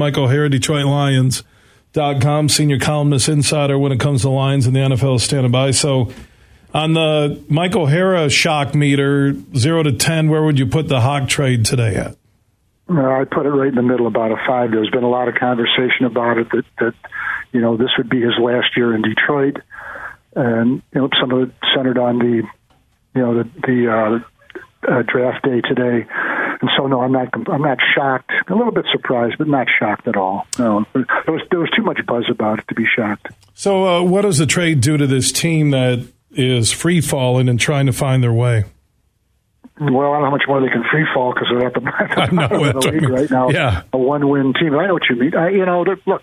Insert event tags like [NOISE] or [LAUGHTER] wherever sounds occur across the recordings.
Mike O'Hara, Detroit Lions. Dot com, senior columnist insider when it comes to Lions in the NFL standing by. So on the Michael O'Hara shock meter, zero to ten, where would you put the Hock trade today at? Uh, I put it right in the middle, about a five. There's been a lot of conversation about it that that you know this would be his last year in Detroit, and you know some of it centered on the you know the the uh, uh, draft day today. And so, no, I'm not. I'm not shocked. A little bit surprised, but not shocked at all. No, there was there was too much buzz about it to be shocked. So, uh, what does the trade do to this team that is free falling and trying to find their way? Well, I don't know how much more they can free fall because they're at [LAUGHS] the, at the bottom of the league right now. Yeah. A one win team. I know what you mean. I, you know, look,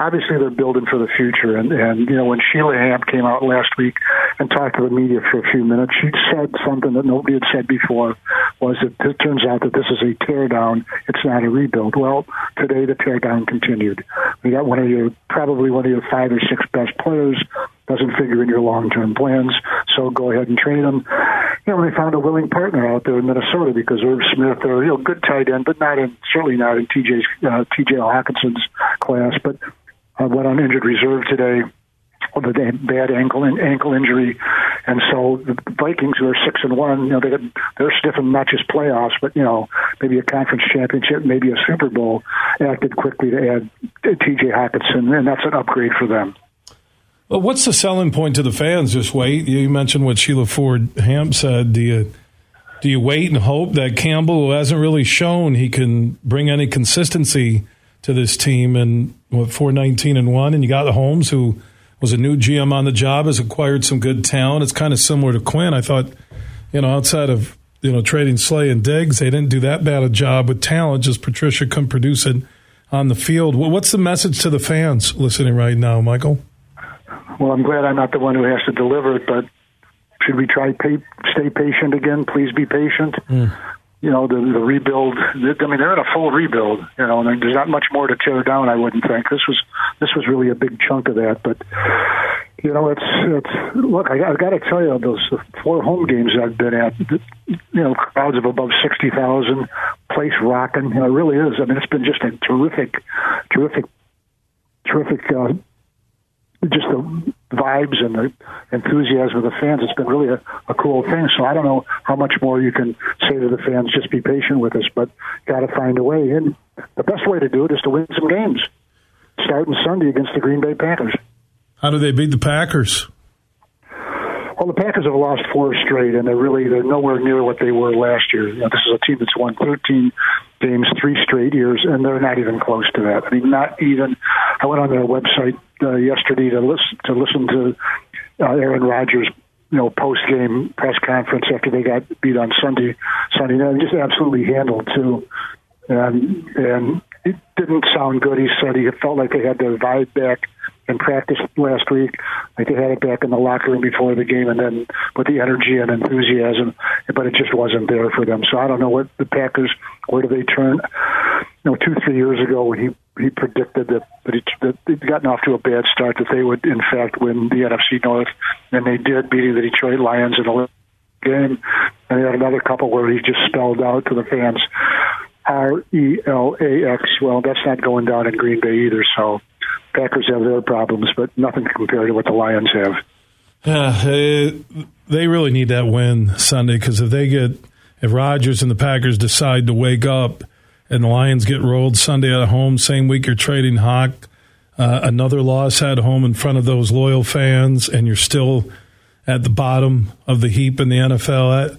obviously they're building for the future. And, and, you know, when Sheila Hamp came out last week and talked to the media for a few minutes, she said something that nobody had said before was that it turns out that this is a teardown. It's not a rebuild. Well, today the teardown continued. We got one of your, probably one of your five or six best players doesn't figure in your long-term plans. So go ahead and trade him. You know, they found a willing partner out there in Minnesota because Irv Smith, they're you know good tight end, but not in certainly not in TJ's uh, TJ Hockenson's class. But uh, went on injured reserve today with a bad ankle ankle injury, and so the Vikings, who are six and one, you know, they got, they're sniffing not just playoffs, but you know, maybe a conference championship, maybe a Super Bowl. Acted quickly to add T.J. Hockenson, and that's an upgrade for them. Well, what's the selling point to the fans? Just wait. You mentioned what Sheila Ford Hamp said. Do you do you wait and hope that Campbell, who hasn't really shown he can bring any consistency to this team, and what four nineteen and one, and you got Holmes, who was a new GM on the job, has acquired some good talent. It's kind of similar to Quinn. I thought, you know, outside of you know trading Slay and Diggs, they didn't do that bad a job with talent. Just Patricia couldn't produce it on the field. What's the message to the fans listening right now, Michael? Well, I'm glad I'm not the one who has to deliver it, but should we try pay, stay patient again? Please be patient. Mm. You know, the, the rebuild. I mean, they're in a full rebuild. You know, and there's not much more to tear down. I wouldn't think this was this was really a big chunk of that. But you know, it's it's look. I, I've got to tell you, those four home games I've been at, you know, crowds of above sixty thousand, place rocking. You know, it really is. I mean, it's been just a terrific, terrific, terrific. Uh, just the vibes and the enthusiasm of the fans. It's been really a, a cool thing. So I don't know how much more you can say to the fans. Just be patient with us, but got to find a way. And the best way to do it is to win some games. Starting Sunday against the Green Bay Packers. How do they beat the Packers? Well, the Packers have lost four straight, and they're really they're nowhere near what they were last year. You know, this is a team that's won 13 games three straight years, and they're not even close to that. I mean, not even. I went on their website uh, yesterday to listen to listen to uh, Aaron Rodgers you know, post game press conference after they got beat on Sunday Sunday night, just absolutely handled too. And and it didn't sound good. He said he felt like they had their vibe back in practice last week. Like they had it back in the locker room before the game, and then with the energy and enthusiasm, but it just wasn't there for them. So I don't know what the Packers. Where do they turn? You know, two three years ago when he he predicted that that, he, that they'd gotten off to a bad start, that they would in fact win the NFC North, and they did, beating the Detroit Lions in a game. And they had another couple where he just spelled out to the fans R E L A X. Well, that's not going down in Green Bay either. So Packers have their problems, but nothing compared to what the Lions have. Yeah, they really need that win Sunday because if they get if Rodgers and the Packers decide to wake up and the Lions get rolled Sunday at home, same week you're trading Hock, uh, another loss at home in front of those loyal fans, and you're still at the bottom of the heap in the NFL.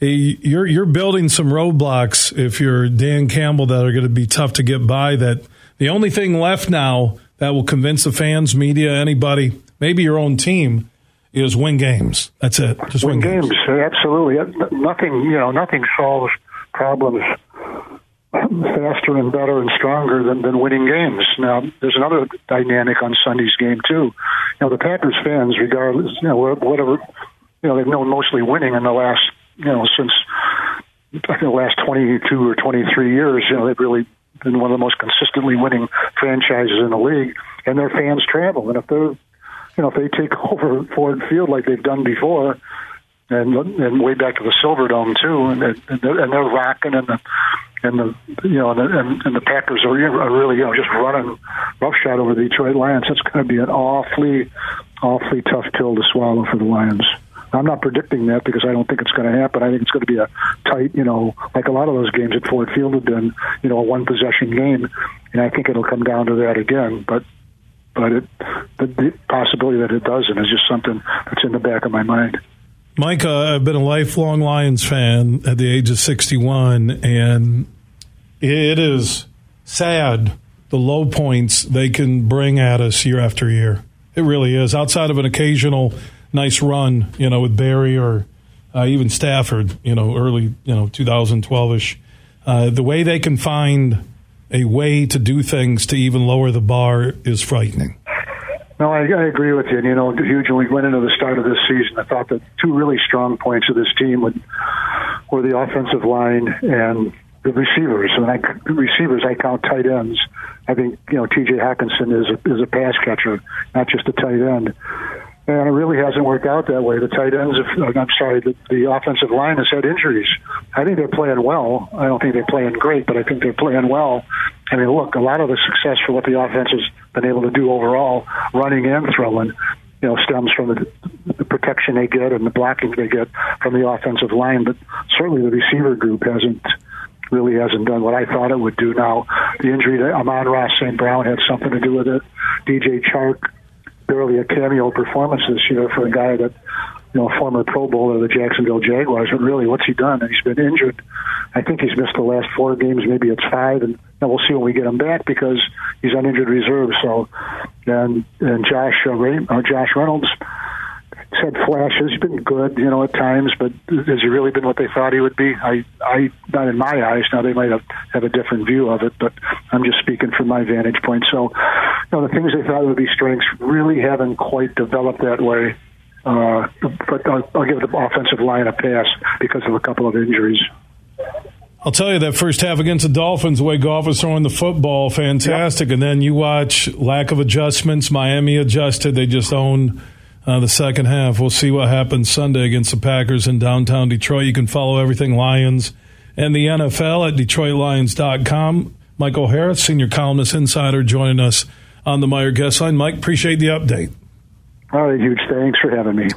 You're you're building some roadblocks if you're Dan Campbell that are going to be tough to get by. That the only thing left now that will convince the fans, media, anybody, maybe your own team, is win games. That's it. Just win, win games. games. Absolutely. Nothing. You know, nothing solves problems faster and better and stronger than, than winning games. Now, there's another dynamic on Sunday's game too. You know, the Packers fans, regardless, you know, whatever, you know, they've known mostly winning in the last, you know, since the last 22 or 23 years. You know, they've really been one of the most consistently winning franchises in the league, and their fans travel. And if they're, you know, if they take [LAUGHS] over Ford Field like they've done before, and and way back to the Silverdome too, and they're, and they're rocking, and the and the you know and the, and, and the Packers are, really you know just running roughshod over the Detroit Lions. It's going to be an awfully awfully tough pill to swallow for the Lions. I'm not predicting that because I don't think it's going to happen. I think it's going to be a tight, you know, like a lot of those games at Ford Field have been, you know, a one possession game, and I think it'll come down to that again. But but it, the, the possibility that it doesn't is just something that's in the back of my mind. Mike, uh, I've been a lifelong Lions fan at the age of 61, and it is sad the low points they can bring at us year after year. It really is. Outside of an occasional nice run, you know, with Barry or uh, even Stafford, you know, early, you know, 2012 ish, uh, the way they can find a way to do things to even lower the bar is frightening. No, I, I agree with you. And, you know, huge. When we went into the start of this season, I thought that two really strong points of this team would, were the offensive line and the receivers. And I, receivers, I count tight ends. I think you know T.J. Hockenson is a, is a pass catcher, not just a tight end. And it really hasn't worked out that way. The tight ends, have, uh, I'm sorry, the, the offensive line has had injuries. I think they're playing well. I don't think they're playing great, but I think they're playing well. I mean, look, a lot of the success for what the offense has been able to do overall, running and throwing, you know, stems from the, the protection they get and the blocking they get from the offensive line. But certainly the receiver group hasn't really hasn't done what I thought it would do. Now, the injury to Amon-Ra St. Brown had something to do with it. DJ Chark barely a cameo performance this year for a guy that, you know, former Pro Bowler of the Jacksonville Jaguars. But really, what's he done? And he's been injured. I think he's missed the last four games. Maybe it's five, and then we'll see when we get him back because he's on injured reserve. So, and and Josh uh, Ray, uh, Josh Reynolds had flashes. He's been good, you know, at times, but has he really been what they thought he would be? I, I, not in my eyes. Now they might have have a different view of it, but I'm just speaking from my vantage point. So, you know, the things they thought would be strengths really haven't quite developed that way. Uh, but I'll, I'll give the offensive line a pass because of a couple of injuries. I'll tell you that first half against the Dolphins, the way Goff was throwing the football, fantastic. Yep. And then you watch lack of adjustments. Miami adjusted; they just owned uh, the second half. We'll see what happens Sunday against the Packers in downtown Detroit. You can follow everything Lions and the NFL at DetroitLions.com. Michael O'Hara, senior columnist insider, joining us on the Meijer Guest Line. Mike, appreciate the update. All right, huge thanks for having me.